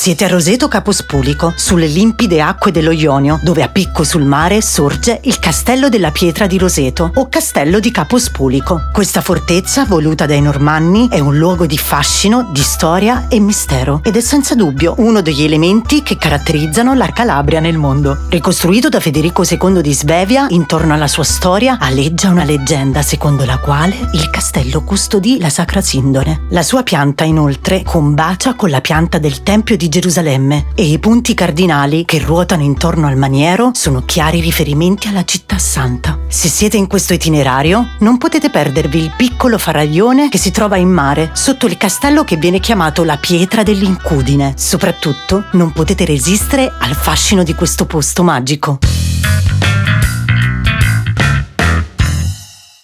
Siete a Roseto Capospulico, sulle limpide acque dello Ionio, dove a picco sul mare sorge il Castello della Pietra di Roseto o Castello di Capospulico. Questa fortezza, voluta dai Normanni, è un luogo di fascino, di storia e mistero ed è senza dubbio uno degli elementi che caratterizzano la Calabria nel mondo. Ricostruito da Federico II di Svevia, intorno alla sua storia aleggia una leggenda secondo la quale il castello custodì la Sacra Sindone. La sua pianta inoltre combacia con la pianta del Tempio Gerusalemme e i punti cardinali che ruotano intorno al maniero sono chiari riferimenti alla città santa. Se siete in questo itinerario, non potete perdervi il piccolo faraglione che si trova in mare, sotto il castello che viene chiamato la pietra dell'incudine. Soprattutto, non potete resistere al fascino di questo posto magico.